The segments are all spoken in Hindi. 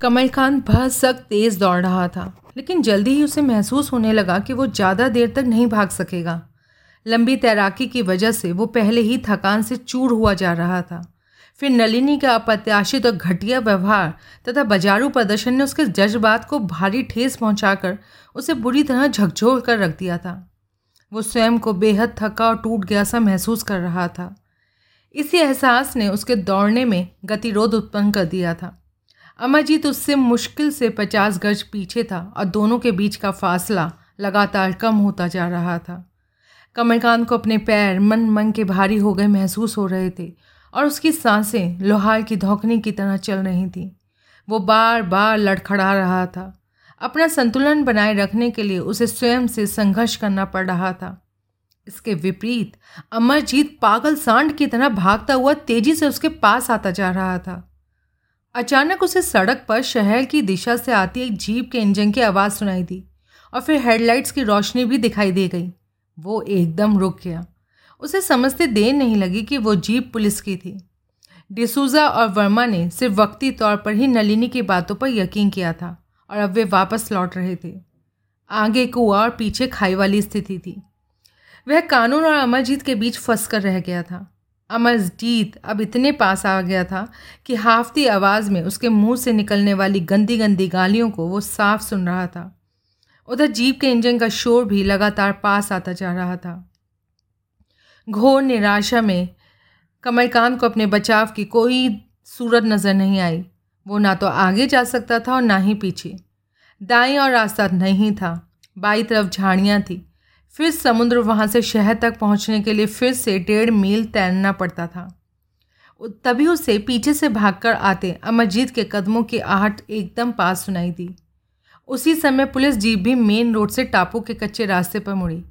कमल बहुत सख्त तेज़ दौड़ रहा था, लेकिन जल्दी ही उसे महसूस होने लगा कि वो ज़्यादा देर तक नहीं भाग सकेगा। लंबी तैराकी की वजह से वो पहले ही थकान से चूर हुआ जा रहा था। फिर नलिनी का अप्रत्याशित और घटिया व्यवहार तथा बाजारू प्रदर्शन ने उसके जज्बात को भारी ठेस पहुंचाकर उसे बुरी तरह झकझोर कर रख दिया था। वो स्वयं को बेहद थका और टूट गया सा महसूस कर रहा था। इसी एहसास ने उसके दौड़ने में गतिरोध उत्पन्न कर दिया था। अमरजीत उससे मुश्किल से पचास गज पीछे था और दोनों के बीच का फासला लगातार कम होता जा रहा था। कमलकांत को अपने पैर मन मन के भारी हो गए महसूस हो रहे थे और उसकी साँसें लोहार की धौकनी की तरह चल रही थीं। वो बार बार लड़खड़ा रहा था। अपना संतुलन बनाए रखने के लिए उसे स्वयं से संघर्ष करना पड़ रहा था। इसके विपरीत अमरजीत पागल सांड की तरह भागता हुआ तेज़ी से उसके पास आता जा रहा था। अचानक उसे सड़क पर शहर की दिशा से आती एक जीप के इंजन की आवाज़ सुनाई दी और फिर हेडलाइट्स की रोशनी भी दिखाई दे गई। वो एकदम रुक गया। उसे समझते देर नहीं लगी कि वो जीप पुलिस की थी। डिसूजा और वर्मा ने सिर्फ़ वक्ती तौर पर ही नलिनी की बातों पर यकीन किया था और अब वे वापस लौट रहे थे। आगे कुआ और पीछे खाई वाली स्थिति थी। वह कानून और अमरजीत के बीच फंस कर रह गया था। अमरजीत अब इतने पास आ गया था कि हाफती आवाज़ में उसके मुँह से निकलने वाली गंदी गंदी गालियों को वो साफ़ सुन रहा था। उधर जीप के इंजन का शोर भी लगातार पास आता जा रहा था। घोर निराशा में कमलकांत को अपने बचाव की कोई सूरत नज़र नहीं आई। वो ना तो आगे जा सकता था और ना ही पीछे। दाएँ और रास्ता नहीं था। बाई तरफ़ झाड़ियाँ थी। फिर समुद्र वहाँ से शहर तक पहुँचने के लिए फिर से डेढ़ मील तैरना पड़ता था। तभी उसे पीछे से भागकर आते अमरजीत के कदमों की आहट एकदम पास सुनाई दी। उसी समय पुलिस जीप भी मेन रोड से टापू के कच्चे रास्ते पर मुड़ी।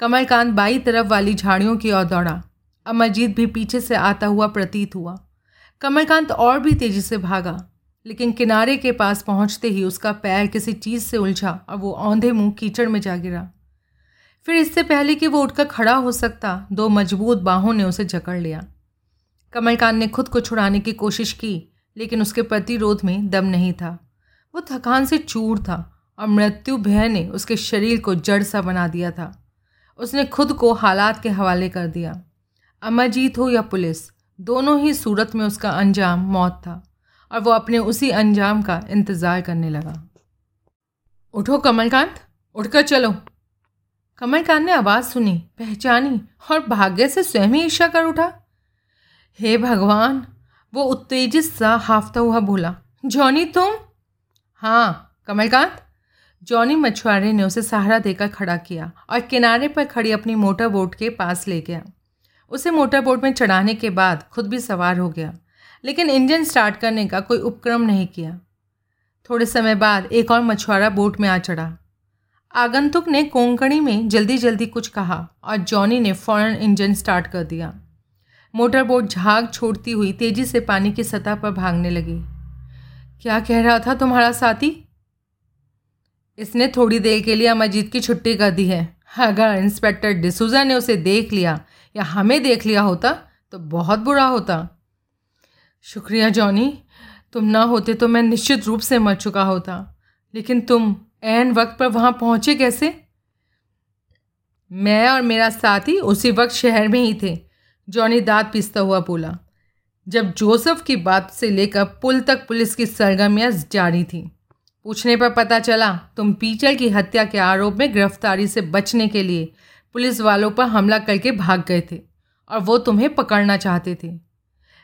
कमलकांत बाई तरफ़ वाली झाड़ियों की ओर दौड़ा। अमरजीत भी पीछे से आता हुआ प्रतीत हुआ। कमलकांत और भी तेज़ी से भागा, लेकिन किनारे के पास पहुँचते ही उसका पैर किसी चीज़ से उलझा और वो औंधे मुँह कीचड़ में जा गिरा। फिर इससे पहले कि वो उठकर खड़ा हो सकता, दो मज़बूत बाहों ने उसे जकड़ लिया। कमलकांत ने खुद को छुड़ाने की कोशिश की, लेकिन उसके प्रतिरोध में दम नहीं था। वो थकान से चूर था और मृत्यु भय ने उसके शरीर को जड़ सा बना दिया था। उसने खुद को हालात के हवाले कर दिया। अमरजीत हो या पुलिस, दोनों ही सूरत में उसका अंजाम मौत था और वो अपने उसी अंजाम का इंतज़ार करने लगा। उठो कमलकांत, उठकर चलो। कमलकांत ने आवाज़ सुनी, पहचानी और भाग्य से स्वयं ही ईर्षा कर उठा। हे भगवान, वो उत्तेजित सा हाफता हुआ बोला, जॉनी तुम? हाँ कमलकांत जॉनी मछुआरे ने उसे सहारा देकर खड़ा किया और किनारे पर खड़ी अपनी मोटर बोट के पास ले गया। उसे मोटर बोट में चढ़ाने के बाद खुद भी सवार हो गया, लेकिन इंजन स्टार्ट करने का कोई उपक्रम नहीं किया। थोड़े समय बाद एक और मछुआरा बोट में आ चढ़ा। आगंतुक ने कोंकणी में जल्दी जल्दी कुछ कहा और जॉनी ने फ़ौरन इंजन स्टार्ट कर दिया। मोटरबोट झाग छोड़ती हुई तेज़ी से पानी की सतह पर भागने लगी। क्या कह रहा था तुम्हारा साथी? इसने थोड़ी देर के लिए अमरजीत की छुट्टी कर दी है। अगर इंस्पेक्टर डिसूजा ने उसे देख लिया या हमें देख लिया होता तो बहुत बुरा होता। शुक्रिया जॉनी, तुम ना होते तो मैं निश्चित रूप से मर चुका होता। लेकिन तुम एन वक्त पर वहाँ पहुँचे कैसे? मैं और मेरा साथी उसी वक्त शहर में ही थे। जॉनी दांत पीसता हुआ बोला। जब जोसेफ की बात से लेकर पुल तक पुलिस की सरगर्मियाँ जारी थी। पूछने पर पता चला, तुम पीचल की हत्या के आरोप में गिरफ्तारी से बचने के लिए पुलिस वालों पर हमला करके भाग गए थे और वो तुम्हें पकड़ना चाहते थे।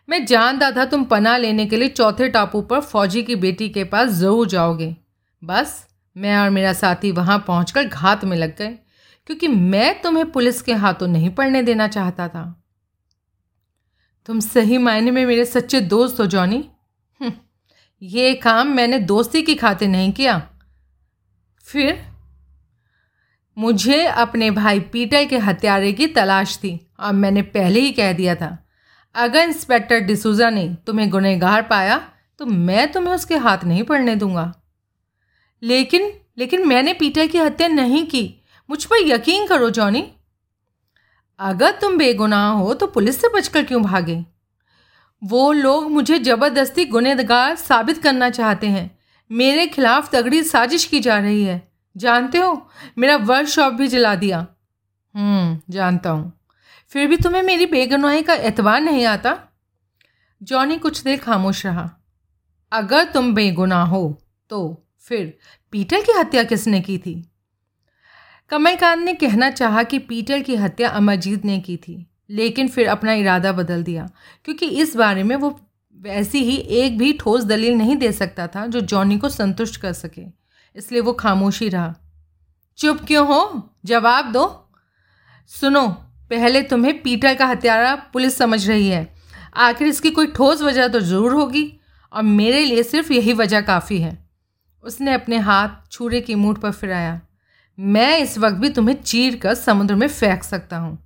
मैं जानता था तुम पना लेने के लिए चौथे टापू पर फौजी की बेटी के पास ज़रूर जाओगे। बस मैं और मेरा साथी वहाँ पहुँच घात में लग गए क्योंकि मैं तुम्हें पुलिस के हाथों नहीं पड़ने देना चाहता था। तुम सही मायने में मेरे सच्चे दोस्त हो जॉनी। हम्म, ये काम मैंने दोस्ती की खातिर नहीं किया। फिर मुझे अपने भाई पीटर के हत्यारे की तलाश थी और मैंने पहले ही कह दिया था अगर इंस्पेक्टर डिसूजा ने तुम्हें गुनहगार पाया तो मैं तुम्हें उसके हाथ नहीं पड़ने दूँगा। लेकिन लेकिन मैंने पीटर की हत्या नहीं की। मुझ पर यकीन करो, जॉनी। अगर तुम बेगुनाह हो तो पुलिस से बचकर क्यों भागे? वो लोग मुझे ज़बरदस्ती गुनहगार साबित करना चाहते हैं। मेरे खिलाफ तगड़ी साजिश की जा रही है। जानते हो? मेरा वर्कशॉप भी जला दिया। हम्म जानता हूँ। फिर भी तुम्हें मेरी बेगुनाही का एतबार नहीं आता? जॉनी कुछ देर खामोश रहा। अगर तुम बेगुनाह हो तो फिर, पीटर की हत्या किसने की थी? कमलकांत ने कहना चाहा कि पीटर की हत्या अमरजीत ने की थी, लेकिन फिर अपना इरादा बदल दिया, क्योंकि इस बारे में वो वैसी ही एक भी ठोस दलील नहीं दे सकता था जो जॉनी को संतुष्ट कर सके, इसलिए वो खामोशी रहा। चुप क्यों हो? जवाब दो। सुनो, पहले तुम्हें पीटर का हत्यारा पुलिस समझ रही है। आखिर इसकी कोई ठोस वजह तो ज़रूर होगी, और मेरे लिए सिर्फ़ यही वजह काफ़ी है। उसने अपने हाथ छुरे की मूठ पर फिराया। मैं इस वक्त भी तुम्हें चीर कर समुद्र में फेंक सकता हूँ।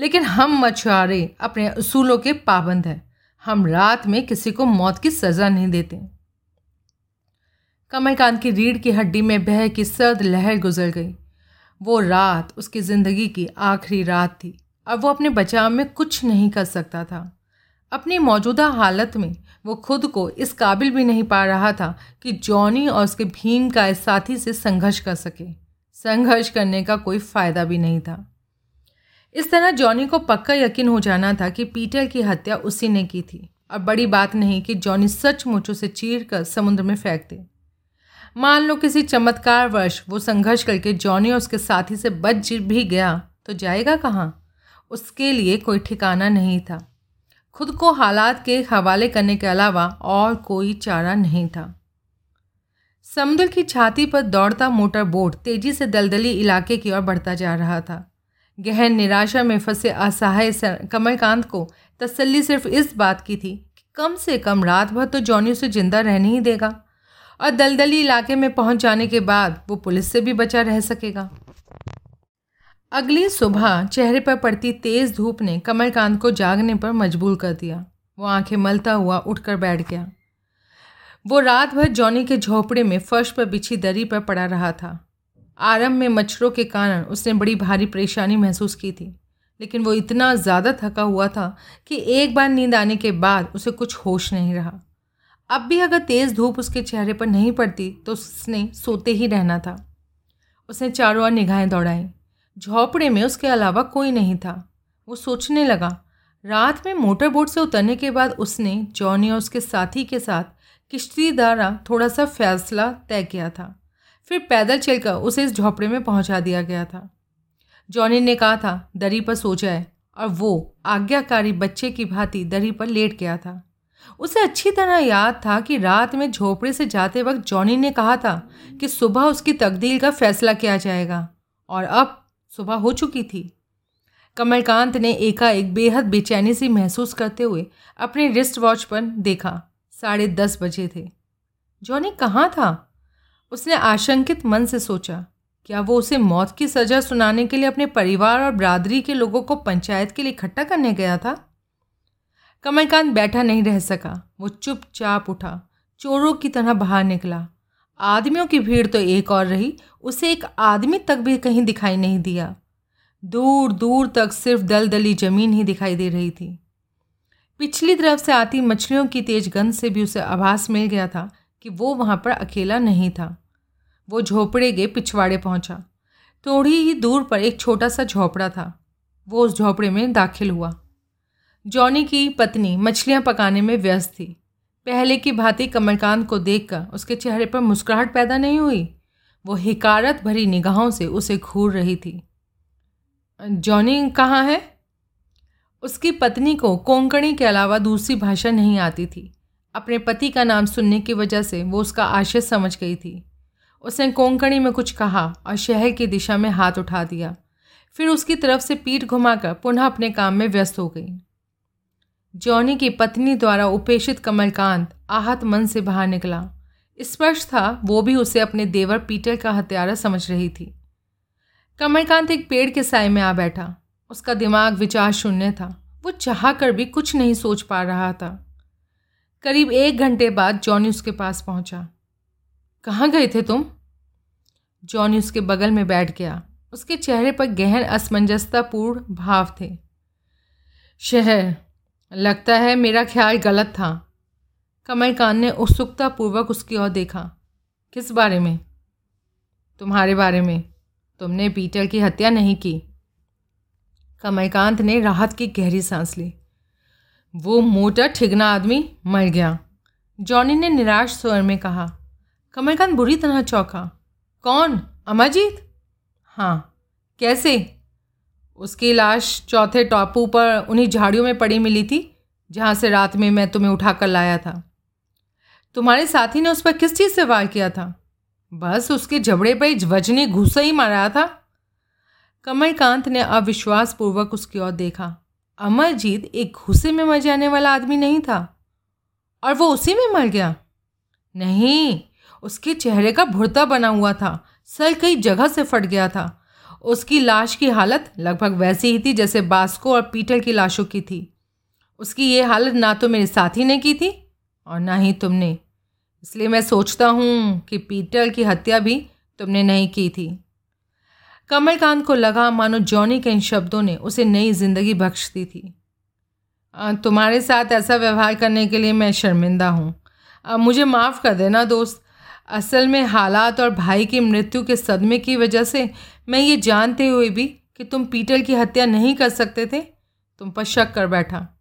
लेकिन हम मछुआरे अपने असूलों के पाबंद हैं। हम रात में किसी को मौत की सज़ा नहीं देते। कमलकांत की रीढ़ की हड्डी में बह की सर्द लहर गुजर गई। वो रात उसकी ज़िंदगी की आखिरी रात थी। अब वो अपने बचाव में कुछ नहीं कर सकता था। अपनी मौजूदा हालत में वो खुद को इस काबिल भी नहीं पा रहा था कि जॉनी और उसके भीम का इस साथी से संघर्ष कर सके। संघर्ष करने का कोई फ़ायदा भी नहीं था। इस तरह जॉनी को पक्का यकीन हो जाना था कि पीटर की हत्या उसी ने की थी। और बड़ी बात नहीं कि जॉनी सचमुच उसे चीर कर समुद्र में फेंक दे मान लो किसी चमत्कार वर्ष वो संघर्ष करके जॉनी और उसके साथी से बच भी गया तो जाएगा कहाँ? उसके लिए कोई ठिकाना नहीं था। खुद को हालात के हवाले करने के अलावा और कोई चारा नहीं था। समुद्र की छाती पर दौड़ता मोटर बोट तेज़ी से दलदली इलाके की ओर बढ़ता जा रहा था। गहन निराशा में फंसे असहाय कमलकांत को तसल्ली सिर्फ़ इस बात की थी कि कम से कम रात भर तो जॉनी उसे ज़िंदा रहने ही देगा और दलदली इलाके में पहुँच जाने के बाद वो पुलिस से भी बचा रह सकेगा। अगली सुबह चेहरे पर पड़ती तेज़ धूप ने कमलकांत को जागने पर मजबूर कर दिया। वो आँखें मलता हुआ उठकर बैठ गया। वो रात भर जॉनी के झोपड़े में फर्श पर बिछी दरी पर पड़ा रहा था। आरंभ में मच्छरों के कारण उसने बड़ी भारी परेशानी महसूस की थी, लेकिन वो इतना ज़्यादा थका हुआ था कि एक बार नींद आने के बाद उसे कुछ होश नहीं रहा। अब भी अगर तेज़ धूप उसके चेहरे पर नहीं पड़ती तो उसने सोते ही रहना था। उसने चारों ओर निगाहें दौड़ाई। झोपड़े में उसके अलावा कोई नहीं था। वो सोचने लगा, रात में मोटर बोट से उतरने के बाद उसने जॉनी और उसके साथी के साथ किश्ती द्वारा थोड़ा सा फैसला तय किया था। फिर पैदल चलकर उसे इस झोपड़े में पहुँचा दिया गया था। जॉनी ने कहा था, दरी पर सो जाए, और वो आज्ञाकारी बच्चे की भांति दरी पर लेट गया था। उसे अच्छी तरह याद था कि रात में झोपड़े से जाते वक्त जॉनी ने कहा था कि सुबह उसकी तकदीर का फैसला किया जाएगा, और अब सुबह हो चुकी थी। कमलकांत ने एकाएक बेहद बेचैनी सी महसूस करते हुए अपने रिस्ट वॉच पर देखा। साढ़े दस बजे थे। जॉनी कहाँ था? उसने आशंकित मन से सोचा, क्या वो उसे मौत की सज़ा सुनाने के लिए अपने परिवार और बरादरी के लोगों को पंचायत के लिए इकट्ठा करने गया था? कमलकांत बैठा नहीं रह सका। वो चुपचाप उठा, चोरों की तरह बाहर निकला। आदमियों की भीड़ तो एक और रही, उसे एक आदमी तक भी कहीं दिखाई नहीं दिया। दूर दूर तक सिर्फ़ दलदली ज़मीन ही दिखाई दे रही थी। पिछली तरफ़ से आती मछलियों की तेज गंध से भी उसे आभास मिल गया था कि वो वहाँ पर अकेला नहीं था। वो झोपड़े के पिछवाड़े पहुँचा। थोड़ी ही दूर पर एक छोटा सा झोपड़ा था। वो उस झोपड़े में दाखिल हुआ। जॉनी की पत्नी मछलियाँ पकाने में व्यस्त थी। पहले की भांति कमलकांत को देखकर उसके चेहरे पर मुस्कुराहट पैदा नहीं हुई। वो हिकारत भरी निगाहों से उसे घूर रही थी। जॉनी कहाँ है? उसकी पत्नी को कोंकणी के अलावा दूसरी भाषा नहीं आती थी। अपने पति का नाम सुनने की वजह से वो उसका आशय समझ गई थी। उसने कोंकणी में कुछ कहा और शहर की दिशा में हाथ उठा दिया। फिर उसकी तरफ़ से पीठ घुमाकर पुनः अपने काम में व्यस्त हो गई। जॉनी की पत्नी द्वारा उपेक्षित कमलकांत आहत मन से बाहर निकला। स्पष्ट था, वो भी उसे अपने देवर पीटर का हत्यारा समझ रही थी। कमलकांत एक पेड़ के साय में आ बैठा। उसका दिमाग विचार शून्य था। वो चाह कर भी कुछ नहीं सोच पा रहा था। करीब एक घंटे बाद जॉनी उसके पास पहुँचा। कहाँ गए थे तुम? जॉनी उसके बगल में बैठ गया। उसके चेहरे पर गहन असमंजसतापूर्ण भाव थे। शहर लगता है मेरा ख्याल गलत था। कमलकांत ने उत्सुकतापूर्वक उसकी ओर देखा। किस बारे में? तुम्हारे बारे में। तुमने पीटर की हत्या नहीं की। कमलकांत ने राहत की गहरी सांस ली। वो मोटा, ठिगना आदमी मर गया। जॉनी ने निराश स्वर में कहा, कमलकांत बुरी तरह चौंका। कौन? अमरजीत? हाँ। कैसे? उसकी लाश चौथे टापू पर उन्हीं झाड़ियों में पड़ी मिली थी, जहाँ से रात में मैं तुम्हें उठा कर लाया था। तुम्हारे साथी ने उस पर किस चीज़ से वार किया था? बस उसके जबड़े पर वजनी घुसा ही मारा था। कमलकांत ने अविश्वासपूर्वक उसकी ओर देखा। अमरजीत एक घुसे में मर जाने वाला आदमी नहीं था। और वो उसी में मर गया? नहीं, उसके चेहरे का भुरता बना हुआ था, सर कई जगह से फट गया था। उसकी लाश की हालत लगभग वैसी ही थी जैसे बास्को और पीटर की लाशों की थी। उसकी ये हालत ना तो मेरे साथी ने की थी और ना ही तुमने। इसलिए मैं सोचता हूँ कि पीटर की हत्या भी तुमने नहीं की थी। कमलकांत को लगा मानो जॉनी के इन शब्दों ने उसे नई ज़िंदगी बख्श दी थी तुम्हारे साथ ऐसा व्यवहार करने के लिए मैं शर्मिंदा हूँ। मुझे माफ़ कर देना दोस्त। असल में हालात और भाई की मृत्यु के सदमे की वजह से मैं ये जानते हुए भी कि तुम पीटर की हत्या नहीं कर सकते थे। तुम पर शक कर बैठा।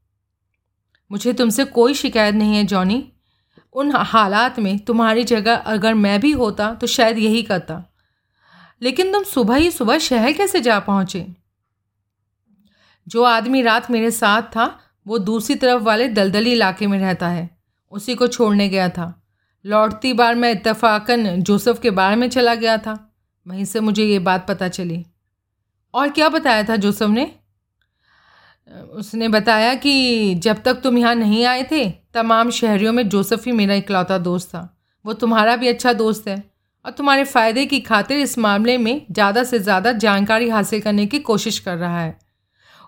मुझे तुमसे कोई शिकायत नहीं है, जॉनी। उन हालात में तुम्हारी जगह अगर मैं भी होता तो शायद यही करता। लेकिन तुम सुबह ही सुबह शहर कैसे जा पहुँचे? जो आदमी रात मेरे साथ था, वो दूसरी तरफ़ वाले दलदली इलाके में रहता है। उसी को छोड़ने गया था। लौटती बार मैं इतफाक़न जोसेफ के बारे में चला गया था। वहीं से मुझे ये बात पता चली। और क्या बताया था जोसेफ ने? उसने बताया कि जब तक तुम यहाँ नहीं आए थे, तमाम शहरियों में जोसेफ ही मेरा इकलौता दोस्त था। वो तुम्हारा भी अच्छा दोस्त है और तुम्हारे फ़ायदे की खातिर इस मामले में ज़्यादा से ज़्यादा जानकारी हासिल करने की कोशिश कर रहा है।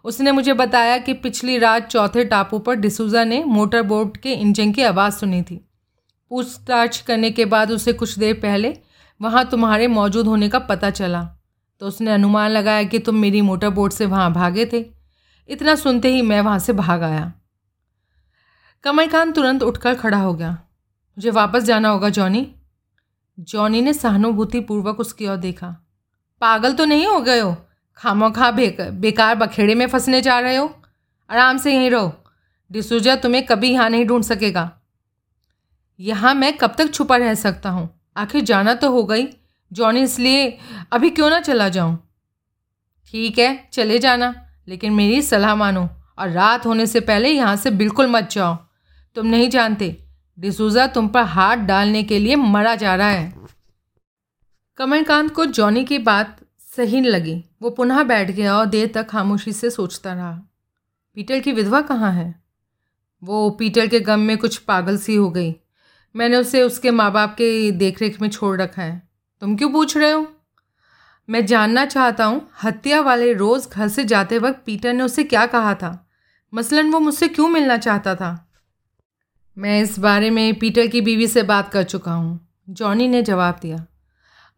उसने मुझे बताया कि पिछली रात चौथे टापू पर डिसूज़ा ने मोटर बोट के इंजन की आवाज़ सुनी थी। पूछताछ करने के बाद उसे कुछ देर पहले वहाँ तुम्हारे मौजूद होने का पता चला। तो उसने अनुमान लगाया कि तुम मेरी मोटर बोट से वहाँ भागे थे। इतना सुनते ही मैं वहाँ से भाग आया। कमलकांत तुरंत उठकर खड़ा हो गया। मुझे वापस जाना होगा, जॉनी। जॉनी ने सहानुभूतिपूर्वक उसकी ओर देखा। पागल तो नहीं हो गए हो? खामो खा बेकार बखेड़े में फंसने जा रहे हो? आराम से यहीं रहो। डिसूजा तुम्हें कभी यहाँ नहीं ढूंढ सकेगा। यहाँ मैं कब तक छुपा रह सकता हूँ? आखिर जाना तो हो। गई जॉनी, इसलिए अभी क्यों ना चला जाऊँ? ठीक है, चले जाना, लेकिन मेरी सलाह मानो और रात होने से पहले यहाँ से बिल्कुल मत जाओ। तुम नहीं जानते, डिसूजा तुम पर हाथ डालने के लिए मरा जा रहा है। कमलकांत को जॉनी की बात सही लगी। वो पुनः बैठ गया और देर तक खामोशी से सोचता रहा। पीटर की विधवा कहाँ है? वो पीटर के गम में कुछ पागल सी हो गई। मैंने उसे उसके माँ बाप के देखरेख में छोड़ रखा है। तुम क्यों पूछ रहे हो? मैं जानना चाहता हूँ, हत्या वाले रोज़ घर से जाते वक्त पीटर ने उसे क्या कहा था? मसलन वो मुझसे क्यों मिलना चाहता था? मैं इस बारे में पीटर की बीवी से बात कर चुका हूँ। जॉनी ने जवाब दिया।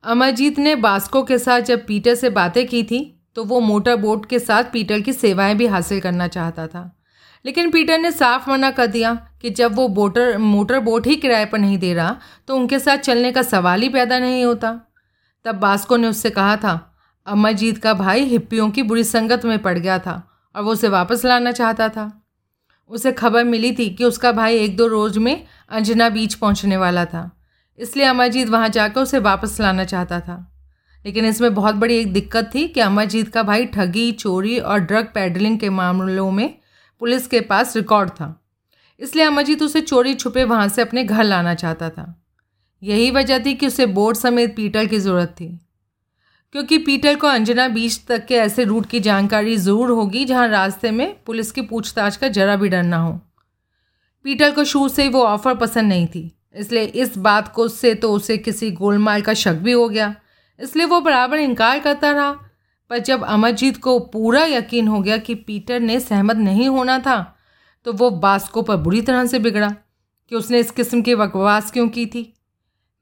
अमरजीत ने बास्को के साथ जब पीटर से बातें की थी तो वो मोटर बोट के साथ पीटर की सेवाएँ भी हासिल करना चाहता था। लेकिन पीटर ने साफ़ मना कर दिया कि जब वो बोटर, मोटर बोट ही किराए पर नहीं दे रहा तो उनके साथ चलने का सवाल ही पैदा नहीं होता। तब बास्को ने उससे कहा था, अमरजीत का भाई हिप्पियों की बुरी संगत में पड़ गया था और वो उसे वापस लाना चाहता था। उसे खबर मिली थी कि उसका भाई एक दो रोज़ में अंजना बीच पहुँचने वाला था, इसलिए अमरजीत वहाँ जाकर उसे वापस लाना चाहता था। लेकिन इसमें बहुत बड़ी एक दिक्कत थी कि अमरजीत का भाई ठगी, चोरी और ड्रग पैडलिंग के मामलों में पुलिस के पास रिकॉर्ड था। इसलिए अमरजीत उसे चोरी छुपे वहाँ से अपने घर लाना चाहता था। यही वजह थी कि उसे बोर्ड समेत पीटल की ज़रूरत थी। क्योंकि पीटल को अंजना बीच तक के ऐसे रूट की जानकारी ज़रूर होगी जहाँ रास्ते में पुलिस की पूछताछ का जरा भी डर ना हो। पीटल को शुरू से ही वो ऑफ़र पसंद नहीं थी। इसलिए इस बात को से तो उसे किसी गोलमाल का शक भी हो गया। इसलिए वो बराबर इनकार करता रहा। पर जब अमरजीत को पूरा यकीन हो गया कि पीटर ने सहमत नहीं होना था तो वो बास्को पर बुरी तरह से बिगड़ा कि उसने इस किस्म की बकवास क्यों की थी।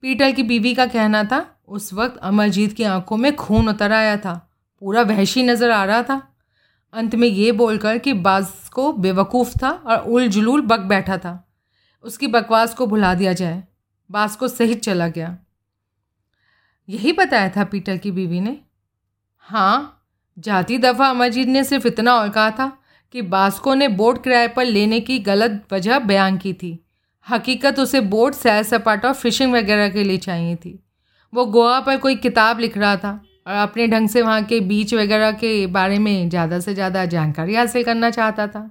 पीटर की बीवी का कहना था, उस वक्त अमरजीत की आँखों में खून उतर आया था, पूरा वहशी नज़र आ रहा था। अंत में ये बोलकर कि बास्को बेवकूफ़ था और उल जुलूल बक बैठा था। उसकी बकवास को भुला दिया जाए बास्को सही चला गया। यही बताया था पीटर की बीवी ने। हाँ जाती दफ़ा अमरजीत ने सिर्फ़ इतना और कहा था कि बास्को ने बोट किराए पर लेने की गलत वजह बयान की थी। हकीकत उसे बोट सैर सपाटा और फिशिंग वगैरह के लिए चाहिए थी। वो गोवा पर कोई किताब लिख रहा था और अपने ढंग से वहाँ के बीच वगैरह के बारे में ज़्यादा से ज़्यादा जानकारी हासिल करना चाहता था।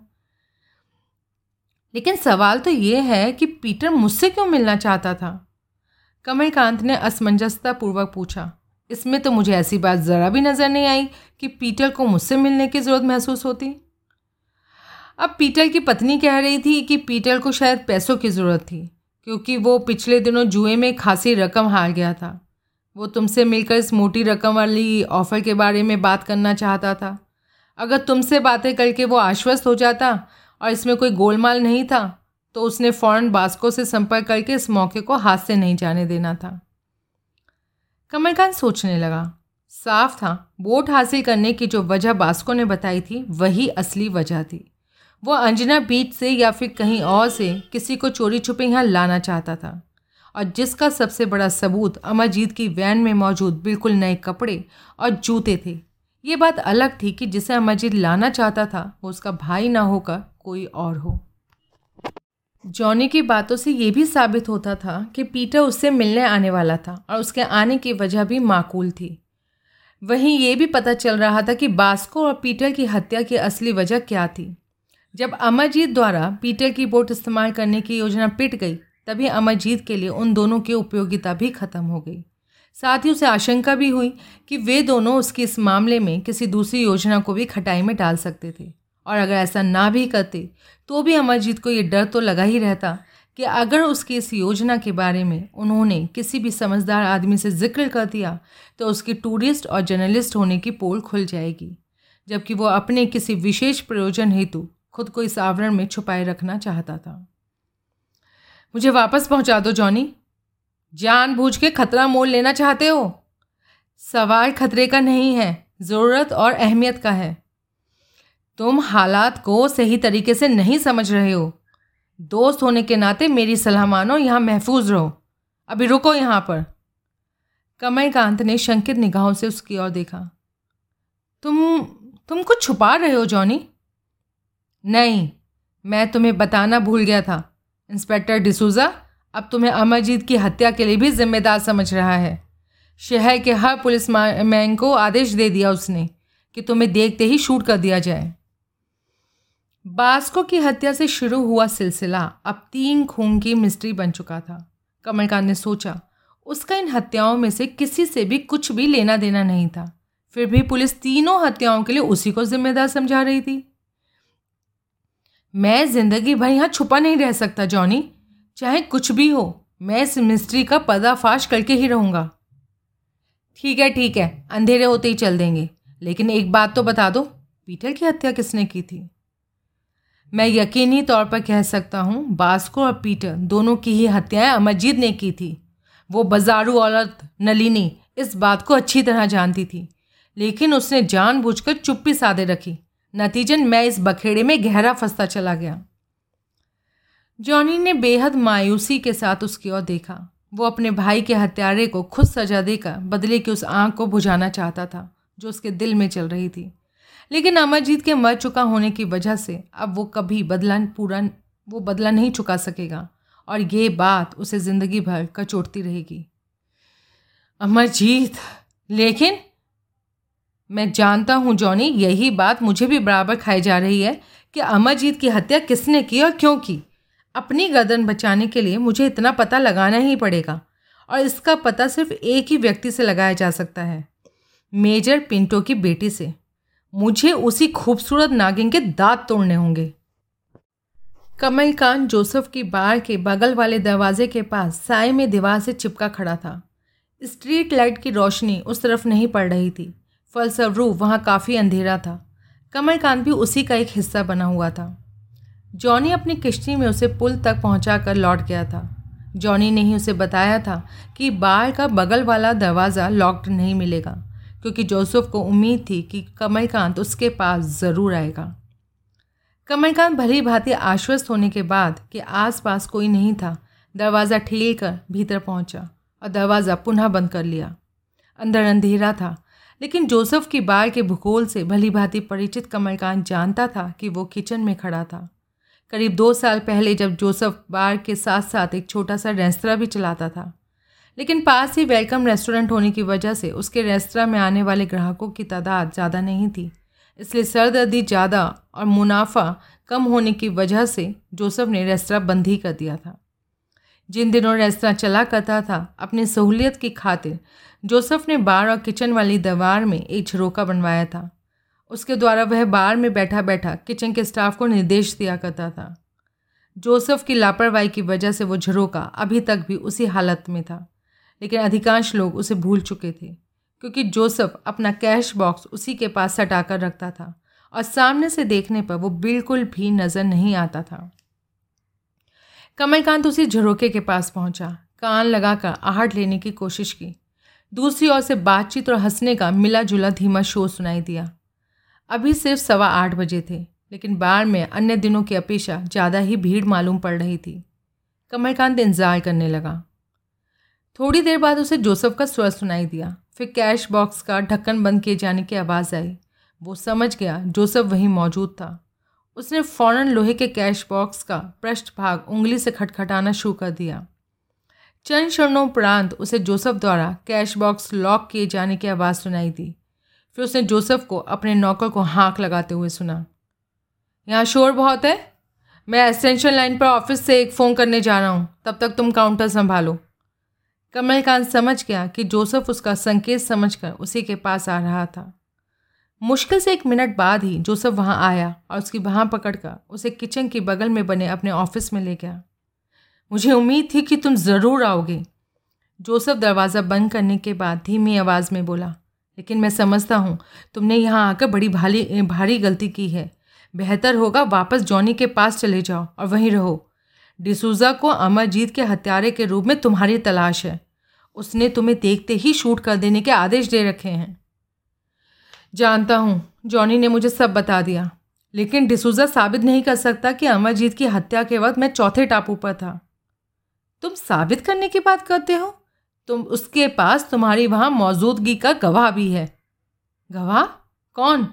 लेकिन सवाल तो ये है कि पीटर मुझसे क्यों मिलना चाहता था? कमलकांत ने असमंजसता पूर्वक पूछा। इसमें तो मुझे ऐसी बात ज़रा भी नज़र नहीं आई कि पीटर को मुझसे मिलने की ज़रूरत महसूस होती। अब पीटर की पत्नी कह रही थी कि पीटर को शायद पैसों की ज़रूरत थी, क्योंकि वो पिछले दिनों जुए में खासी रकम हार गया था। वो तुमसे मिलकर इस मोटी रकम वाली ऑफ़र के बारे में बात करना चाहता था। अगर तुमसे बातें करके वो आश्वस्त हो जाता और इसमें कोई गोलमाल नहीं था तो उसने फ़ौरन बास्को से संपर्क करके इस मौके को हाथ से नहीं जाने देना था। कमलकांत सोचने लगा, साफ़ था, वोट हासिल करने की जो वजह बास्को ने बताई थी, वही असली वजह थी। वो अंजना बीच से या फिर कहीं और से किसी को चोरी छुपे यहाँ लाना चाहता था। और जिसका सबसे बड़ा सबूत अमरजीत की वैन में मौजूद बिल्कुल नए कपड़े और जूते थे। ये बात अलग थी कि जिसे अमरजीत लाना चाहता था, वो उसका भाई ना होकर कोई और हो। जॉनी की बातों से ये भी साबित होता था कि पीटर उससे मिलने आने वाला था और उसके आने की वजह भी माकूल थी। वहीं ये भी पता चल रहा था कि बास्को और पीटर की हत्या की असली वजह क्या थी। जब अमरजीत द्वारा पीटर की बोट इस्तेमाल करने की योजना पिट गई, तभी अमरजीत के लिए उन दोनों की उपयोगिता भी खत्म हो गई। साथ ही उसे आशंका भी हुई कि वे दोनों उसकी इस मामले में किसी दूसरी योजना को भी खटाई में डाल सकते थे। और अगर ऐसा ना भी करते तो भी अमरजीत को ये डर तो लगा ही रहता कि अगर उसकी इस योजना के बारे में उन्होंने किसी भी समझदार आदमी से ज़िक्र कर दिया तो उसकी टूरिस्ट और जर्नलिस्ट होने की पोल खुल जाएगी। जबकि वो अपने किसी विशेष प्रयोजन हेतु खुद को इस आवरण में छुपाए रखना चाहता था। मुझे वापस पहुँचा दो, जॉनी। जानबूझ के खतरा मोल लेना चाहते हो? सवाल खतरे का नहीं है, ज़रूरत और अहमियत का है। तुम हालात को सही तरीके से नहीं समझ रहे हो। दोस्त होने के नाते मेरी सलाह मानो, यहाँ महफूज रहो। अभी रुको यहाँ पर। कमलकांत ने शंकित निगाहों से उसकी ओर देखा। तुम तुम कुछ छुपा रहे हो, जॉनी? नहीं, मैं तुम्हें बताना भूल गया था। इंस्पेक्टर डिसूजा, अब तुम्हें अमरजीत की हत्या के लिए भी जिम्मेदार समझ रहा है। शहर के हर पुलिस मैन को आदेश दे दिया उसने कि तुम्हें देखते ही शूट कर दिया जाए। बास्को की हत्या से शुरू हुआ सिलसिला अब तीन खून की मिस्ट्री बन चुका था। कमलकांत ने सोचा, उसका इन हत्याओं में से किसी से भी कुछ भी लेना देना नहीं था। फिर भी पुलिस तीनों हत्याओं के लिए उसी को जिम्मेदार समझा रही थी। मैं ज़िंदगी भर यहाँ छुपा नहीं रह सकता, जॉनी। चाहे कुछ भी हो, मैं इस मिस्ट्री का पर्दाफाश करके ही रहूँगा। ठीक है ठीक है, अंधेरे होते ही चल देंगे। लेकिन एक बात तो बता दो, पीटर की हत्या किसने की थी? मैं यकीनी तौर पर कह सकता हूँ, बास्को और पीटर दोनों की ही हत्याएँ अमरजीत ने की थी। वो बाजारू औरत नलिनी इस बात को अच्छी तरह जानती थी, लेकिन उसने जानबूझकर चुप्पी साधे रखी। नतीजन, मैं इस बखेड़े में गहरा फंसता चला गया। जॉनी ने बेहद मायूसी के साथ उसकी ओर देखा। वो अपने भाई के हत्यारे को खुद सजा देकर बदले की उस आँख को बुझाना चाहता था, जो उसके दिल में चल रही थी। लेकिन अमरजीत के मर चुका होने की वजह से अब वो कभी बदला पूरा, वो बदला नहीं चुका सकेगा, और ये बात उसे ज़िंदगी भर कचोटती रहेगी। अमरजीत, लेकिन मैं जानता हूँ, जॉनी, यही बात मुझे भी बराबर खाई जा रही है कि अमरजीत की हत्या किसने की और क्यों की। अपनी गर्दन बचाने के लिए मुझे इतना पता लगाना ही पड़ेगा, और इसका पता सिर्फ़ एक ही व्यक्ति से लगाया जा सकता है, मेजर पिंटो की बेटी से। मुझे उसी खूबसूरत नागिन के दांत तोड़ने होंगे। कमलकांत जोसेफ की बार के बगल वाले दरवाजे के पास साय में दीवार से चिपका खड़ा था। स्ट्रीट लाइट की रोशनी उस तरफ़ नहीं पड़ रही थी। फलस्वरूप वहाँ काफ़ी अंधेरा था। कमलकांत भी उसी का एक हिस्सा बना हुआ था। जॉनी अपनी किश्ती में उसे पुल तक पहुँचा कर लौट गया था। जॉनी ने ही उसे बताया था कि बार का बगल वाला दरवाज़ा लॉक्ड नहीं मिलेगा, क्योंकि जोसेफ को उम्मीद थी कि कमलकांत उसके पास ज़रूर आएगा। कमलकांत भली भांति आश्वस्त होने के बाद कि आसपास कोई नहीं था, दरवाज़ा ठेल कर भीतर पहुँचा और दरवाज़ा पुनः बंद कर लिया। अंदर अंधेरा था लेकिन जोसेफ की बार के भूगोल से भली भांति परिचित कमलकांत जानता था कि वो किचन में खड़ा था। करीब दो साल पहले जब जोसेफ बार के साथ साथ एक छोटा सा रेस्तरा भी चलाता था। लेकिन पास ही वेलकम रेस्टोरेंट होने की वजह से उसके रेस्तरा में आने वाले ग्राहकों की तादाद ज़्यादा नहीं थी। इसलिए सरदर्दी ज़्यादा और मुनाफा कम होने की वजह से जोसेफ ने रेस्तरा बंद ही कर दिया था। जिन दिनों रेस्तरा चला करता था, अपनी सहूलियत की खातिर जोसेफ ने बार और किचन वाली दीवार में एक झरोका बनवाया था। उसके द्वारा वह बार में बैठा बैठा किचन के स्टाफ को निर्देश दिया करता था। जोसेफ की लापरवाही की वजह से वो झरोका अभी तक भी उसी हालत में था, लेकिन अधिकांश लोग उसे भूल चुके थे, क्योंकि जोसेफ अपना कैश बॉक्स उसी के पास सटाकर रखता था और सामने से देखने पर वो बिल्कुल भी नज़र नहीं आता था। कमलकांत उसी झरोके के पास पहुँचा, कान लगाकर आहट लेने की कोशिश की। दूसरी ओर से बातचीत और हंसने का मिला जुला धीमा शोर सुनाई दिया। अभी सिर्फ़ सवा आठ बजे थे, लेकिन बार में अन्य दिनों की अपेक्षा ज़्यादा ही भीड़ मालूम पड़ रही थी। कमलकांत इंतज़ार करने लगा। थोड़ी देर बाद उसे जोसेफ का स्वर सुनाई दिया। फिर कैश बॉक्स का ढक्कन बंद किए जाने की आवाज़ आई। वो समझ गया जोसेफ वहीं मौजूद था। उसने फ़ौरन लोहे के कैश बॉक्स का पृष्ठ भाग उंगली से खटखटाना शुरू कर दिया। चंद क्षणों उपरांत उसे जोसेफ द्वारा कैश बॉक्स लॉक किए जाने की आवाज़ सुनाई दी। फिर उसने जोसेफ को अपने नौकर को हाँक लगाते हुए सुना। यहाँ शोर बहुत है। मैं एसेंशियल लाइन पर ऑफ़िस से एक फ़ोन करने जा रहा हूँ। तब तक तुम काउंटर संभालो। कमलकांत समझ गया कि जोसेफ उसका संकेत समझकर उसी के पास आ रहा था। मुश्किल से एक मिनट बाद ही जोसेफ वहाँ आया और उसकी वहाँ पकड़कर उसे किचन के बगल में बने अपने ऑफ़िस में ले गया। मुझे उम्मीद थी कि तुम ज़रूर आओगे। जोसेफ दरवाज़ा बंद करने के बाद धीमी आवाज़ में बोला, लेकिन मैं समझता हूँ, तुमने यहाँ आकर बड़ी भारी भारी गलती की है। बेहतर होगा वापस जॉनी के पास चले जाओ और वहीं रहो। डिसूज़ा को अमरजीत के हत्यारे के रूप में तुम्हारी तलाश है। उसने तुम्हें देखते ही शूट कर देने के आदेश दे रखे हैं। जानता हूँ, जॉनी ने मुझे सब बता दिया, लेकिन डिसूज़ा साबित नहीं कर सकता कि अमरजीत की हत्या के वक्त मैं चौथे टापू पर था। तुम साबित करने की बात करते हो? तुम उसके पास तुम्हारी वहाँ मौजूदगी का गवाह भी है। गवाह? कौन?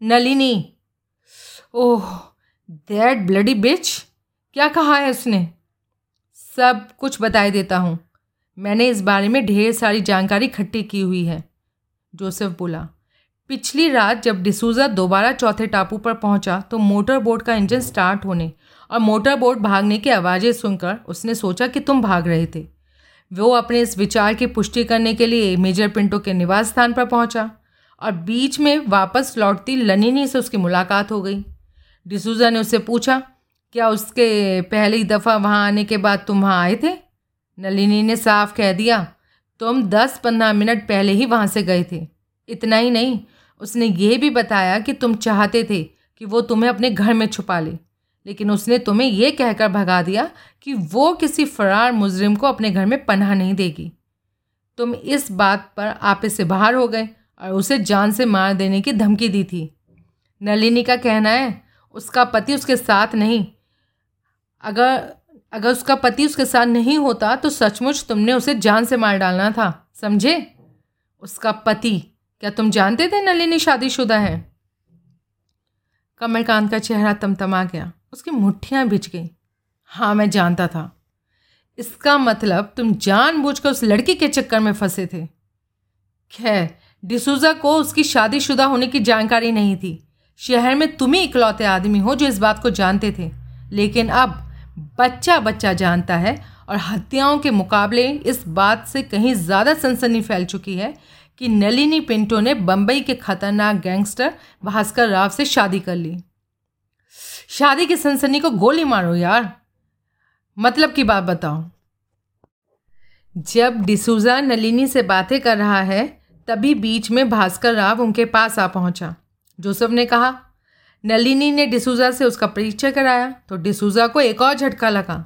Nalini. Oh that bloody bitch क्या कहा है उसने? सब कुछ बताए देता हूँ। मैंने इस बारे में ढेर सारी जानकारी इकट्ठी की हुई है, जोसेफ बोला। पिछली रात जब डिसूज़ा दोबारा चौथे टापू पर पहुँचा तो मोटर बोट का इंजन स्टार्ट होने और मोटर बोट भागने की आवाज़ें सुनकर उसने सोचा कि तुम भाग रहे थे। वो अपने इस विचार की पुष्टि करने के लिए मेजर पिंटो के निवास स्थान पर पहुँचा और बीच में वापस लौटती लनीनी से उसकी मुलाकात हो गई। डिसूजा ने उससे पूछा, क्या उसके पहली दफ़ा वहाँ आने के बाद तुम वहाँ आए थे? नलिनी ने साफ़ कह दिया, तुम दस पंद्रह मिनट पहले ही वहाँ से गए थे। इतना ही नहीं, उसने ये भी बताया कि तुम चाहते थे कि वो तुम्हें अपने घर में छुपा ले। लेकिन उसने तुम्हें यह कहकर भगा दिया कि वो किसी फरार मुजरिम को अपने घर में पनाह नहीं देगी। तुम इस बात पर आपे से बाहर हो गए और उसे जान से मार देने की धमकी दी थी। नलिनी का कहना है, उसका पति उसके साथ नहीं। अगर अगर उसका पति उसके साथ नहीं होता तो सचमुच तुमने उसे जान से मार डालना था, समझे? उसका पति, क्या तुम जानते थे नलिनी शादीशुदा है? कमलकांत का चेहरा तमतमा गया। उसकी मुठ्ठियाँ बिछ गई। हाँ मैं जानता था। इसका मतलब तुम जानबूझकर उस लड़की के चक्कर में फंसे थे। खैर, डिसूजा को उसकी शादीशुदा होने की जानकारी नहीं थी। शहर में तुम ही इकलौते आदमी हो जो इस बात को जानते थे। लेकिन अब बच्चा बच्चा जानता है और हत्याओं के मुकाबले इस बात से कहीं ज़्यादा सनसनी फैल चुकी है कि नलिनी पिंटो ने बम्बई के खतरनाक गैंगस्टर भास्कर राव से शादी कर ली। शादी की सनसनी को गोली मारो यार। मतलब की बात बताओ जब डिसूजा नलिनी से बातें कर रहा है, तभी बीच में भास्कर राव उनके पास आ पहुँचा। जोसेफ ने कहा, नलिनी ने डिसूजा से उसका परिचय कराया तो डिसूजा को एक और झटका लगा।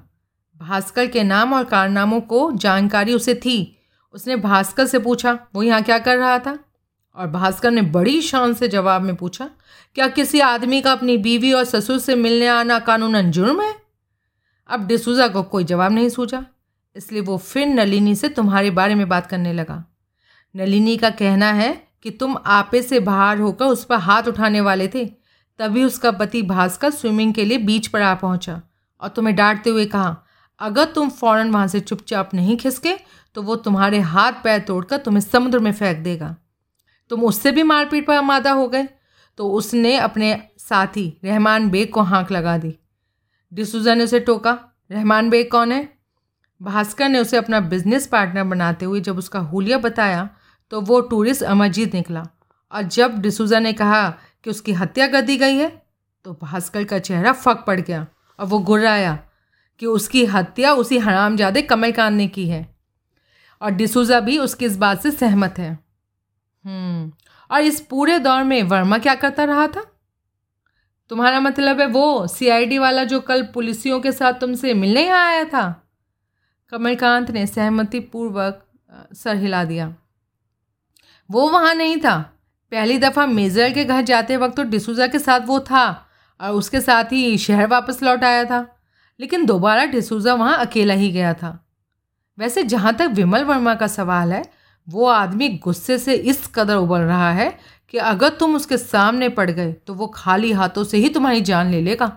भास्कर के नाम और कारनामों को जानकारी उसे थी। उसने भास्कर से पूछा, वो यहाँ क्या कर रहा था? और भास्कर ने बड़ी शान से जवाब में पूछा क्या किसी आदमी का अपनी बीवी और ससुर से मिलने आना कानूनन जुर्म है? अब डिसूजा को कोई जवाब नहीं सूझा, इसलिए वो फिर नलिनी से तुम्हारे बारे में बात करने लगा। नलिनी का कहना है कि तुम आपे से बाहर होकर उस पर हाथ उठाने वाले थे, तभी उसका पति भास्कर स्विमिंग के लिए बीच पर आ पहुँचा और तुम्हें डांटते हुए कहा, अगर तुम फ़ौरन वहाँ से चुपचाप नहीं खिसके तो वो तुम्हारे हाथ पैर तोड़कर तुम्हें समुद्र में फेंक देगा। तुम उससे भी मारपीट पर आमादा हो गए। तो उसने अपने साथी रहमान बेग को हाँक लगा दी। डिसूजा ने उसे टोका रहमान बेग कौन है? भास्कर ने उसे अपना बिज़नेस पार्टनर बनाते हुए जब उसका हुलिया बताया तो वो टूरिस्ट अमरजीत निकला। और जब डिसूजा ने कहा कि उसकी हत्या कर दी गई है तो भास्कर का चेहरा फक पड़ गया और वो गुर्राया कि उसकी हत्या उसी हरामजादे कमलकांत ने की है। और डिसूजा भी उसकी इस बात से सहमत है। हम्म, और इस पूरे दौर में वर्मा क्या करता रहा था? तुम्हारा मतलब है वो सीआईडी वाला जो कल पुलिसियों के साथ तुमसे मिलने यहाँ आया था? कमलकांत ने सहमति पूर्वक सर हिला दिया। वो वहाँ नहीं था। पहली दफ़ा मेजर के घर जाते वक्त तो डिसूजा के साथ वो था और उसके साथ ही शहर वापस लौट आया था। लेकिन दोबारा डिसूजा वहाँ अकेला ही गया था। वैसे जहाँ तक विमल वर्मा का सवाल है वो आदमी गुस्से से इस कदर उबल रहा है कि अगर तुम उसके सामने पड़ गए तो वो खाली हाथों से ही तुम्हारी जान ले लेगा।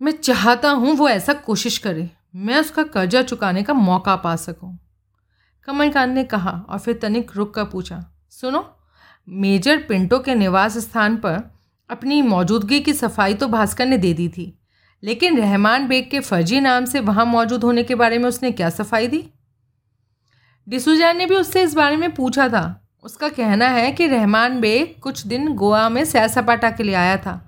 मैं चाहता हूँ वो ऐसा कोशिश करे, मैं उसका कर्जा चुकाने का मौका पा सकूँ। कमलकांत ने कहा और फिर तनिक रुक कर पूछा, सुनो, मेजर पिंटो के निवास स्थान पर अपनी मौजूदगी की सफ़ाई तो भास्कर ने दे दी थी, लेकिन रहमान बेग के फर्जी नाम से वहाँ मौजूद होने के बारे में उसने क्या सफ़ाई दी? डिसूजा ने भी उससे इस बारे में पूछा था। उसका कहना है कि रहमान बेग कुछ दिन गोवा में सैर सपाटा के लिए आया था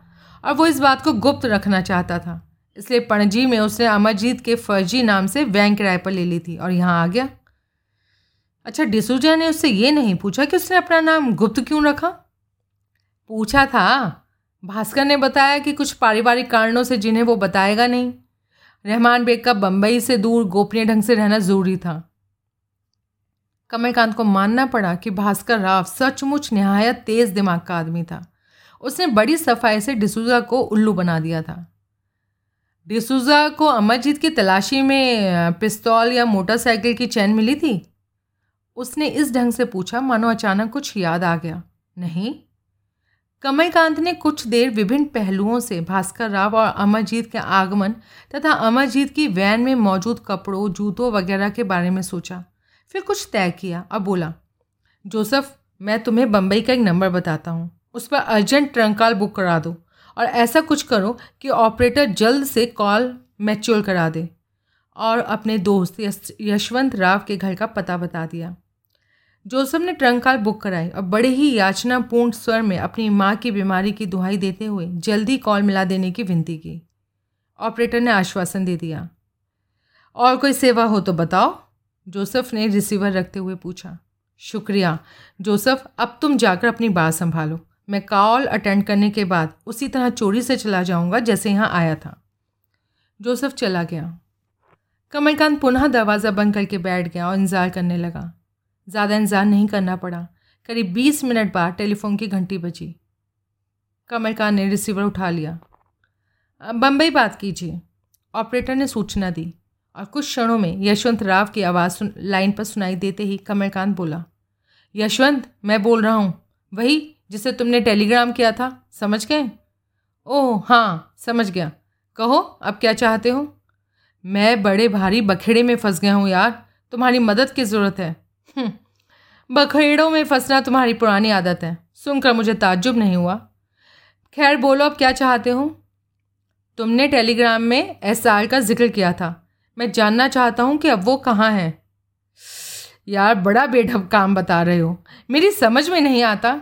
और वो इस बात को गुप्त रखना चाहता था। इसलिए पणजी में उसने अमरजीत के फर्जी नाम से बैंक किराए पर ले ली थी और यहाँ आ गया। अच्छा डिसूजा ने उससे ये नहीं पूछा कि उसने अपना नाम गुप्त क्यों रखा? पूछा था। भास्कर ने बताया कि कुछ पारिवारिक कारणों से जिन्हें वो बताएगा नहीं। रहमान बेग का बम्बई से दूर गोपनीय ढंग से रहना ज़रूरी था। कमलकांत को मानना पड़ा कि भास्कर राव सचमुच नहायत तेज़ दिमाग का आदमी था। उसने बड़ी सफ़ाई से डिसूजा को उल्लू बना दिया था। डिसूजा को अमरजीत की तलाशी में पिस्तौल या मोटरसाइकिल की चैन मिली थी? उसने इस ढंग से पूछा, मानो अचानक कुछ याद आ गया। नहीं। कमलकांत ने कुछ देर विभिन्न पहलुओं से भास्कर राव और अमरजीत के आगमन तथा अमरजीत की वैन में मौजूद कपड़ों, जूतों वगैरह के बारे में सोचा। फिर कुछ तय किया और बोला, जोसफ, मैं तुम्हें बम्बई का एक नंबर बताता हूँ। उस पर अर्जेंट ट्रंक कॉल बुक करा दो और ऐसा कुछ करो कि ऑपरेटर जल्द से कॉल मैच्योर करा दे और अपने दोस्त यशवंत राव के घर का पता बता दिया। जोसफ ने ट्रंक कार बुक कराई और बड़े ही याचनापूर्ण स्वर में अपनी माँ की बीमारी की दुहाई देते हुए जल्दी कॉल मिला देने की विनती की। ऑपरेटर ने आश्वासन दे दिया, और कोई सेवा हो तो बताओ। जोसफ ने रिसीवर रखते हुए पूछा, शुक्रिया, जोसफ, अब तुम जाकर अपनी बात संभालो। मैं कॉल अटेंड करने के बाद उसी तरह चोरी से चला जाऊँगा जैसे यहाँ आया था। जोसफ चला गया। कमलकांत पुनः दरवाज़ा बंद करके बैठ गया और इंतज़ार करने लगा। ज़्यादा इंतज़ार नहीं करना पड़ा। करीब बीस मिनट बाद टेलीफोन की घंटी बजी। कमलकांत ने रिसीवर उठा लिया। बम्बई बात कीजिए। ऑपरेटर ने सूचना दी। और कुछ क्षणों में यशवंत राव की आवाज़ सुन लाइन पर सुनाई देते ही कमलकांत बोला यशवंत मैं बोल रहा हूँ वही जिसे तुमने टेलीग्राम किया था समझ गए? ओह हाँ समझ गया। कहो अब क्या चाहते हो? मैं बड़े भारी बखेड़े में फंस गया हूँ यार तुम्हारी मदद की ज़रूरत है। हम्म, बखेड़ों में फंसना तुम्हारी पुरानी आदत है सुनकर मुझे ताज्जुब नहीं हुआ। खैर बोलो अब क्या चाहते हो? तुमने टेलीग्राम में एस आर का ज़िक्र किया था मैं जानना चाहता हूँ कि अब वो कहाँ है। यार, बड़ा बेढब काम बता रहे हो। मेरी समझ में नहीं आता।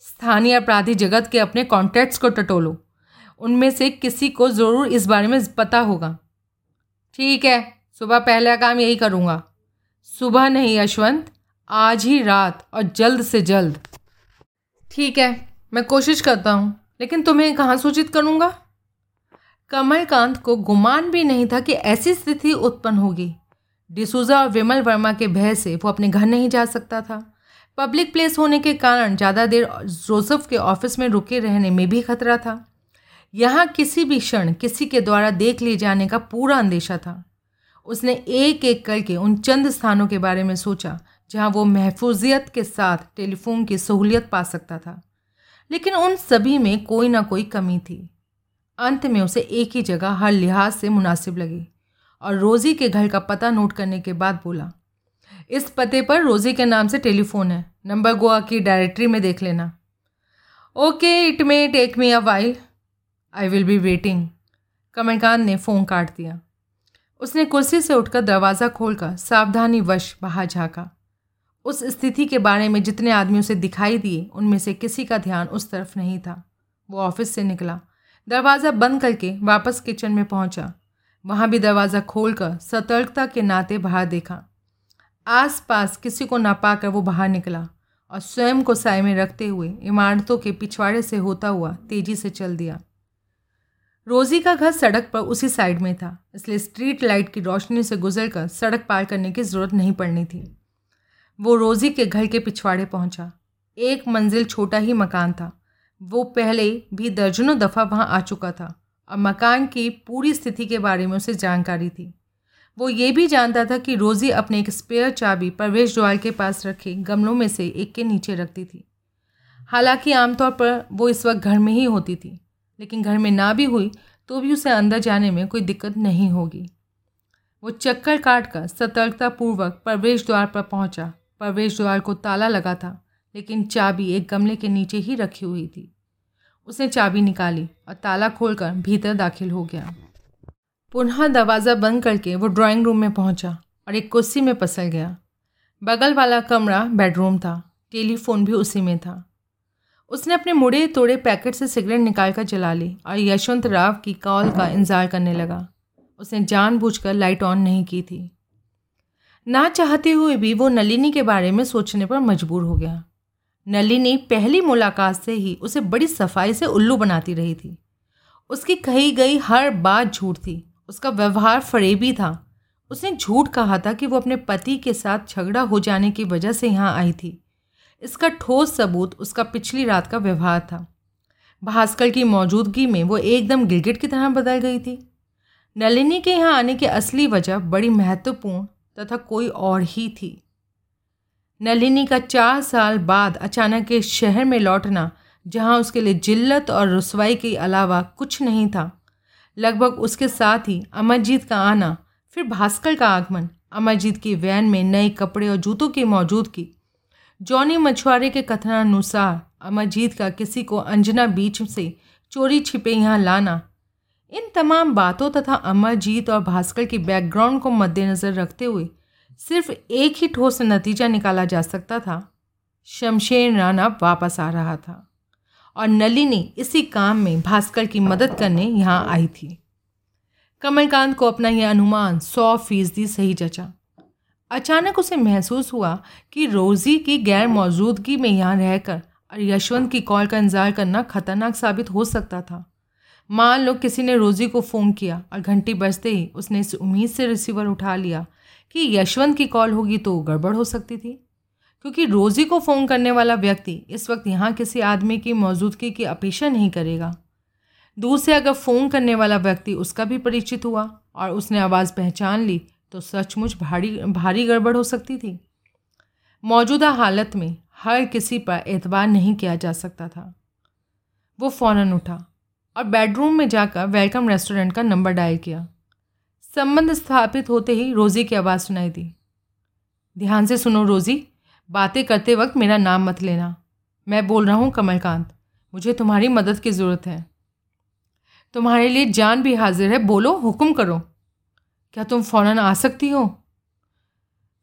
स्थानीय अपराधी जगत के अपने कॉन्टैक्ट्स को टटोलो। उनमें से किसी को ज़रूर इस बारे में पता होगा। ठीक है, सुबह पहला काम यही करूँगा। सुबह नहीं यशवंत आज ही रात और जल्द से जल्द। ठीक है, मैं कोशिश करता हूँ, लेकिन तुम्हें कहाँ सूचित करूँगा? कमलकांत को गुमान भी नहीं था कि ऐसी स्थिति उत्पन्न होगी। डिसूजा और विमल वर्मा के भय से वो अपने घर नहीं जा सकता था। पब्लिक प्लेस होने के कारण ज़्यादा देर जोसेफ के ऑफ़िस में रुके रहने में भी खतरा था। यहाँ किसी भी क्षण किसी के द्वारा देख लिए जाने का पूरा अंदेशा था। उसने एक एक करके उन चंद स्थानों के बारे में सोचा, जहाँ वो महफूजियत के साथ टेलीफोन की सहूलियत पा सकता था। लेकिन उन सभी में कोई ना कोई कमी थी। अंत में उसे एक ही जगह हर लिहाज से मुनासिब लगी और रोज़ी के घर का पता नोट करने के बाद बोला, इस पते पर रोज़ी के नाम से टेलीफोन है। नंबर गोवा की डायरेक्टरी में देख लेना। Okay, it may take me a while. I will be waiting. Kamalkant ने फ़ोन काट दिया। उसने कुर्सी से उठकर दरवाज़ा खोलकर सावधानी वश बाहर झाँका। उस स्थिति के बारे में जितने आदमी उसे दिखाई दिए, उनमें से किसी का ध्यान उस तरफ़ नहीं था। वो ऑफ़िस से निकला दरवाज़ा बंद करके वापस किचन में पहुँचा। वहाँ भी दरवाज़ा खोलकर सतर्कता के नाते बाहर देखा। आस पास किसी को ना पाकर वो बाहर निकला और स्वयं को साय में रखते हुए इमारतों के पिछवाड़े से होता हुआ तेज़ी से चल दिया। रोज़ी का घर सड़क पर उसी साइड में था, इसलिए स्ट्रीट लाइट की रोशनी से गुजरकर सड़क पार करने की ज़रूरत नहीं पड़नी थी। वो रोज़ी के घर के पिछवाड़े पहुँचा। एक मंजिल छोटा ही मकान था वो पहले भी दर्जनों दफ़ा वहाँ आ चुका था। और मकान की पूरी स्थिति के बारे में उसे जानकारी थी। वो ये भी जानता था कि रोज़ी अपने एक स्पेयर चाबी प्रवेश द्वार के पास रखे गमलों में से एक के नीचे रखती थी। हालाँकि आमतौर पर वो इस वक्त घर में ही होती थी, लेकिन घर में ना भी हुई तो भी उसे अंदर जाने में कोई दिक्कत नहीं होगी। वो चक्कर काट कर सतर्कतापूर्वक प्रवेश द्वार पर पहुँचा। प्रवेश द्वार को ताला लगा था। लेकिन चाबी एक गमले के नीचे ही रखी हुई थी। उसने चाबी निकाली और ताला खोलकर भीतर दाखिल हो गया। पुनः दरवाज़ा बंद करके वो ड्राइंग रूम में पहुँचा और एक कुर्सी में पसल गया। बगल वाला कमरा बेडरूम था टेलीफोन भी उसी में था। उसने अपने मुड़े तोड़े पैकेट से सिगरेट निकाल कर जला ली और यशवंत राव की कॉल का इंतज़ार करने लगा। उसने जानबूझकर लाइट ऑन नहीं की थी। ना चाहते हुए भी वो नलिनी के बारे में सोचने पर मजबूर हो गया। नलिनी पहली मुलाकात से ही उसे बड़ी सफ़ाई से उल्लू बनाती रही थी। उसकी कही गई हर बात झूठ थी। उसका व्यवहार फरेबी था। उसने झूठ कहा था कि वो अपने पति के साथ झगड़ा हो जाने की वजह से यहाँ आई थी। इसका ठोस सबूत उसका पिछली रात का व्यवहार था। भास्कर की मौजूदगी में वो एकदम गिलगिट की तरह बदल गई थी। नलिनी के यहाँ आने की असली वजह बड़ी महत्वपूर्ण तथा कोई और ही थी। नलिनी का चार साल बाद अचानक इस शहर में लौटना, जहाँ उसके लिए जिल्लत और रसवाई के अलावा कुछ नहीं था। लगभग उसके साथ ही अमरजीत का आना, फिर भास्कर का आगमन, अमरजीत की वैन में नए कपड़े और जूतों की मौजूदगी। जॉनी मछुआरे के कथनानुसार अमरजीत का किसी को अंजना बीच से चोरी छिपे यहाँ लाना। इन तमाम बातों तथा अमरजीत और भास्कर की बैकग्राउंड को मद्देनज़र रखते हुए सिर्फ़ एक ही ठोस नतीजा निकाला जा सकता था। शमशेर राणा वापस आ रहा था और नलिनी इसी काम में भास्कर की मदद करने यहाँ आई थी। कमलकांत को अपना यह अनुमान सौ फ़ीसदी सही जचा। अचानक उसे महसूस हुआ कि रोज़ी की गैर मौजूदगी में यहाँ रहकर और यशवंत की कॉल का इंतज़ार करना खतरनाक साबित हो सकता था। मान लो किसी ने रोज़ी को फ़ोन किया और घंटी बजते ही उसने इस उम्मीद से रिसीवर उठा लिया कि यशवंत की कॉल होगी तो गड़बड़ हो सकती थी। क्योंकि रोज़ी को फ़ोन करने वाला व्यक्ति इस वक्त यहाँ किसी आदमी की मौजूदगी की अपेक्षा नहीं करेगा। दूर से अगर फ़ोन करने वाला व्यक्ति उसका भी परिचित हुआ और उसने आवाज़ पहचान ली तो सचमुच भारी भारी गड़बड़ हो सकती थी। मौजूदा हालत में हर किसी पर एतबार नहीं किया जा सकता था। वो फ़ौरन उठा और बेडरूम में जाकर वेलकम रेस्टोरेंट का नंबर डायल किया। संबंध स्थापित होते ही रोज़ी की आवाज़ सुनाई दी। ध्यान से सुनो रोज़ी, बातें करते वक्त मेरा नाम मत लेना। मैं बोल रहा हूँ कमलकांत, मुझे तुम्हारी मदद की ज़रूरत है। तुम्हारे लिए जान भी हाजिर है, बोलो, हुक्म करो। क्या तुम फ़ौरन आ सकती हो?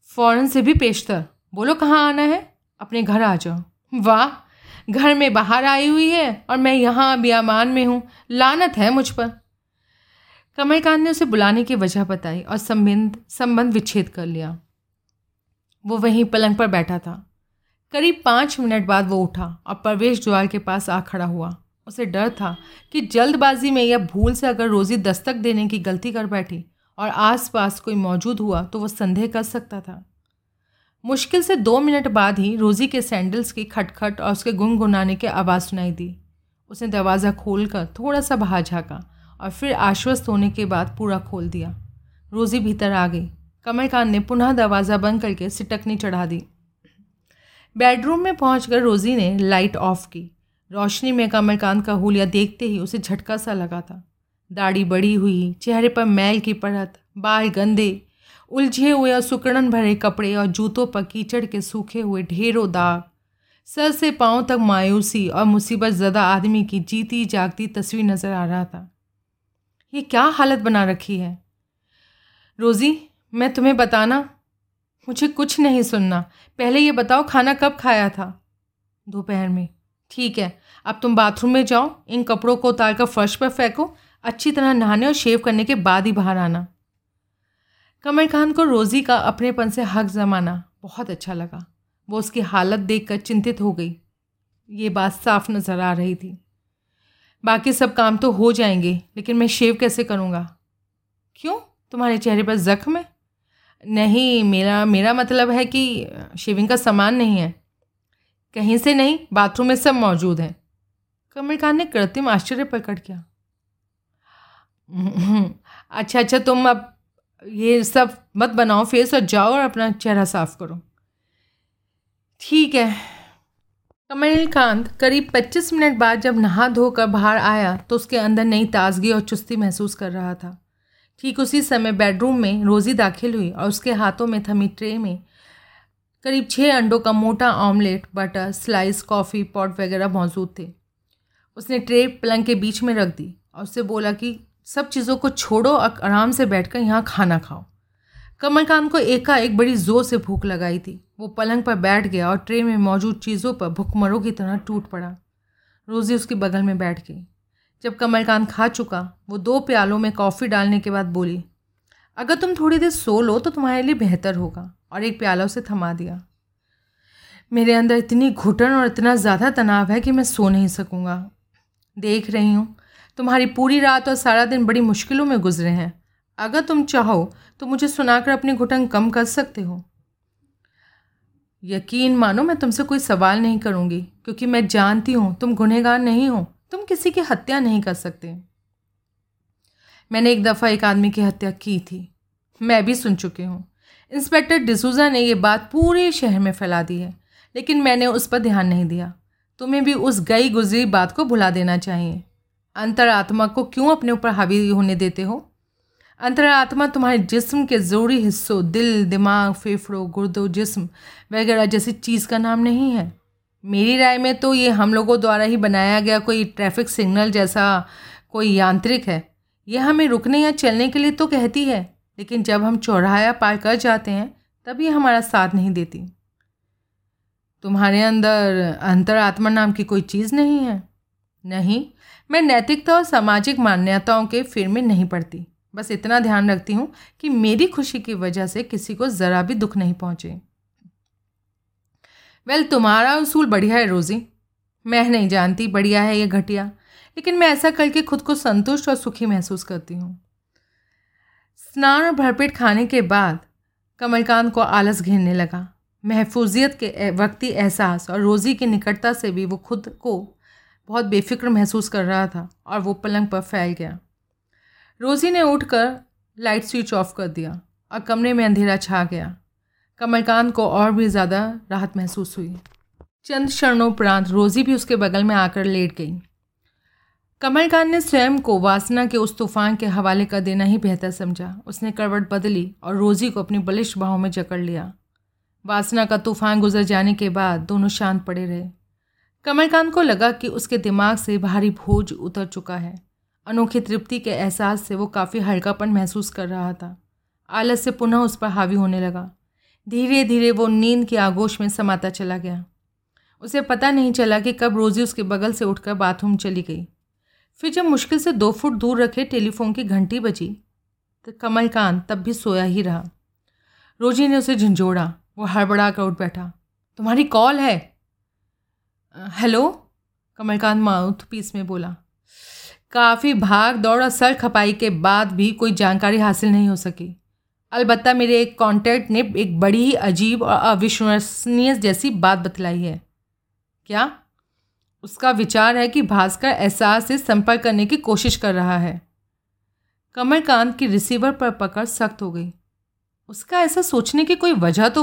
फ़ौरन से भी पेशतर। बोलो कहाँ आना है? अपने घर आ जाओ। वाह, घर में बाहर आई हुई है और मैं यहाँ बियामान में हूँ। लानत है मुझ पर। कमलकांत ने उसे बुलाने की वजह बताई और संबंध संबंध विच्छेद कर लिया। वो वहीं पलंग पर बैठा था। करीब पाँच मिनट बाद वो उठा और प्रवेश द्वार के पास आ खड़ा हुआ। उसे डर था कि जल्दबाजी में या भूल से अगर रोज़ी दस्तक देने की गलती कर बैठी और आसपास कोई मौजूद हुआ तो वह संदेह कर सकता था। मुश्किल से दो मिनट बाद ही रोज़ी के सैंडल्स की खटखट और उसके गुनगुनाने की आवाज़ सुनाई दी। उसने दरवाज़ा खोलकर थोड़ा सा बाहर झाँका। और फिर आश्वस्त होने के बाद पूरा खोल दिया। रोज़ी भीतर आ गई। कमल खान ने पुनः दरवाज़ा बंद करके सिटकनी चढ़ा दी। बेडरूम में पहुंचकर रोज़ी ने लाइट ऑफ़ की। रोशनी में कमलकांत का हुलिया देखते ही उसे झटका सा लगा था। दाढ़ी बड़ी हुई, चेहरे पर मैल की परत बाल गंदे, उलझे हुए और सुकड़न भरे कपड़े और जूतों पर कीचड़ के सूखे हुए ढेरों दाग। सर से पाँव तक मायूसी और मुसीबत ज़्यादा आदमी की जीती जागती तस्वीर नज़र आ रहा था। ये क्या हालत बना रखी है? रोज़ी, मैं तुम्हें बताना, मुझे कुछ नहीं सुनना। पहले ये बताओ, खाना कब खाया था? दोपहर में। ठीक है, अब तुम बाथरूम में जाओ, इन कपड़ों को उतार कर फर्श पर फेंको, अच्छी तरह नहाने और शेव करने के बाद ही बाहर आना। कमल खान को रोज़ी का अपनेपन से हक जमाना बहुत अच्छा लगा। वो उसकी हालत देखकर चिंतित हो गई। ये बात साफ़ नज़र आ रही थी। बाकी सब काम तो हो जाएँगे, लेकिन मैं शेव कैसे करूँगा? क्यों? तुम्हारे चेहरे पर ज़ख्म है? नहीं, मेरा मेरा मतलब है कि शेविंग का सामान नहीं है। कहीं से नहीं, बाथरूम में सब मौजूद है। कमल खान ने कृत्रिम आश्चर्य प्रकट किया। अच्छा अच्छा तुम अब ये सब मत बनाओ फेस और जाओ और अपना चेहरा साफ़ करो। ठीक है। कमल खान करीब 25 मिनट बाद जब नहा धोकर बाहर आया तो उसके अंदर नई ताजगी और चुस्ती महसूस कर रहा था। ठीक उसी समय बेडरूम में रोज़ी दाखिल हुई और उसके हाथों में थमी ट्रे में करीब छः अंडों का मोटा omelette, butter, slice, coffee, pot वगैरह मौजूद थे। उसने ट्रे पलंग के बीच में रख दी और उससे बोला कि, सब चीज़ों को छोड़ो और आराम से बैठकर यहाँ खाना खाओ। कमलकांत को एकाएक बड़ी ज़ोर से भूख लगाई थी। वो पलंग पर बैठ गया और ट्रे में मौजूद चीज़ों पर भुखमरों की तरह टूट पड़ा। रोज़ी उसके बगल में बैठ गई। जब कमलकांत खा चुका, वो दो प्यालों में कॉफ़ी डालने के बाद बोली, अगर तुम थोड़ी देर सो लो तो तुम्हारे लिए बेहतर होगा। और एक प्याला उसे थमा दिया। मेरे अंदर इतनी घुटन और इतना ज़्यादा तनाव है कि मैं सो नहीं सकूँगा। देख रही हूँ, तुम्हारी पूरी रात और सारा दिन बड़ी मुश्किलों में गुजरे हैं। अगर तुम चाहो तो मुझे सुनाकर अपनी घुटन कम कर सकते हो। यकीन मानो मैं तुमसे कोई सवाल नहीं करूँगी, क्योंकि मैं जानती हूँ तुम गुनहगार नहीं हो, तुम किसी की हत्या नहीं कर सकते। मैंने एक दफ़ा एक आदमी की हत्या की थी। मैं भी सुन चुकी हूँ। इंस्पेक्टर डिसूजा ने यह बात पूरे शहर में फैला दी है, लेकिन मैंने उस पर ध्यान नहीं दिया। तुम्हें भी उस गई गुजरी बात को भुला देना चाहिए। अंतरात्मा को क्यों अपने ऊपर हावी होने देते हो? अंतरात्मा तुम्हारे जिस्म के ज़रूरी हिस्सों, दिल, दिमाग, फेफड़ों, गुर्दों, जिस्म वगैरह जैसी चीज़ का नाम नहीं है। मेरी राय में तो ये हम लोगों द्वारा ही बनाया गया कोई ट्रैफ़िक सिग्नल जैसा कोई यांत्रिक है। यह हमें रुकने या चलने के लिए तो कहती है, लेकिन जब हम चौराहा पार कर जाते हैं, तब ये हमारा साथ नहीं देती। तुम्हारे अंदर अंतरात्मा नाम की कोई चीज़ नहीं है। नहीं, मैं नैतिकता और सामाजिक मान्यताओं के फिर में नहीं पड़ती बस इतना ध्यान रखती हूँ कि मेरी खुशी की वजह से किसी को ज़रा भी दुख नहीं पहुँचे। वेल तुम्हारा उसूल बढ़िया है, रोज़ी। मैं नहीं जानती, बढ़िया है या घटिया, लेकिन मैं ऐसा करके खुद को संतुष्ट और सुखी महसूस करती हूँ। स्नान और भरपेट खाने के बाद कमलकांत को आलस घेरने लगा। महफूजियत के वक्ती एहसास और रोज़ी की निकटता से भी वो खुद को बहुत बेफिक्र महसूस कर रहा था और वो पलंग पर फैल गया। रोज़ी ने उठकर लाइट स्विच ऑफ़ कर दिया और कमरे में अंधेरा छा गया। कमलकांत को और भी ज़्यादा राहत महसूस हुई। चंद क्षणोपरांत रोज़ी भी उसके बगल में आकर लेट गई। कमलकांत ने स्वयं को वासना के उस तूफ़ान के हवाले कर देना ही बेहतर समझा। उसने करवट बदली और रोज़ी को अपनी बलिष्ठ बाहों में जकड़ लिया। वासना का तूफ़ान गुजर जाने के बाद दोनों शांत पड़े रहे। कमलकांत को लगा कि उसके दिमाग से भारी भोज उतर चुका है। अनोखी तृप्ति के एहसास से वो काफ़ी हल्कापन महसूस कर रहा था। आलस से पुनः उस पर हावी होने लगा। धीरे धीरे वो नींद की आगोश में समाता चला गया। उसे पता नहीं चला कि कब रोज़ी उसके बगल से उठकर बाथरूम चली गई। फिर जब मुश्किल से दो फुट दूर रखे टेलीफोन की घंटी बजी तो कमलकांत तब भी सोया ही रहा। रोजी ने उसे झंझोड़ा। वो हड़बड़ा कर उठ बैठा। तुम्हारी कॉल है? हेलो? कमलकांत माउथ पीस में बोला। काफ़ी भाग दौड़ और सर खपाई के बाद भी कोई जानकारी हासिल नहीं हो सकी। अलबत्ता मेरे एक कांटेक्ट ने एक बड़ी ही अजीब और अविश्वसनीय जैसी बात बतलाई है। क्या? उसका विचार है कि भास्कर एहसास से संपर्क करने की कोशिश कर रहा है। कमलकांत की रिसीवर पर पकड़ सख्त हो गई। उसका ऐसा सोचने की कोई वजह तो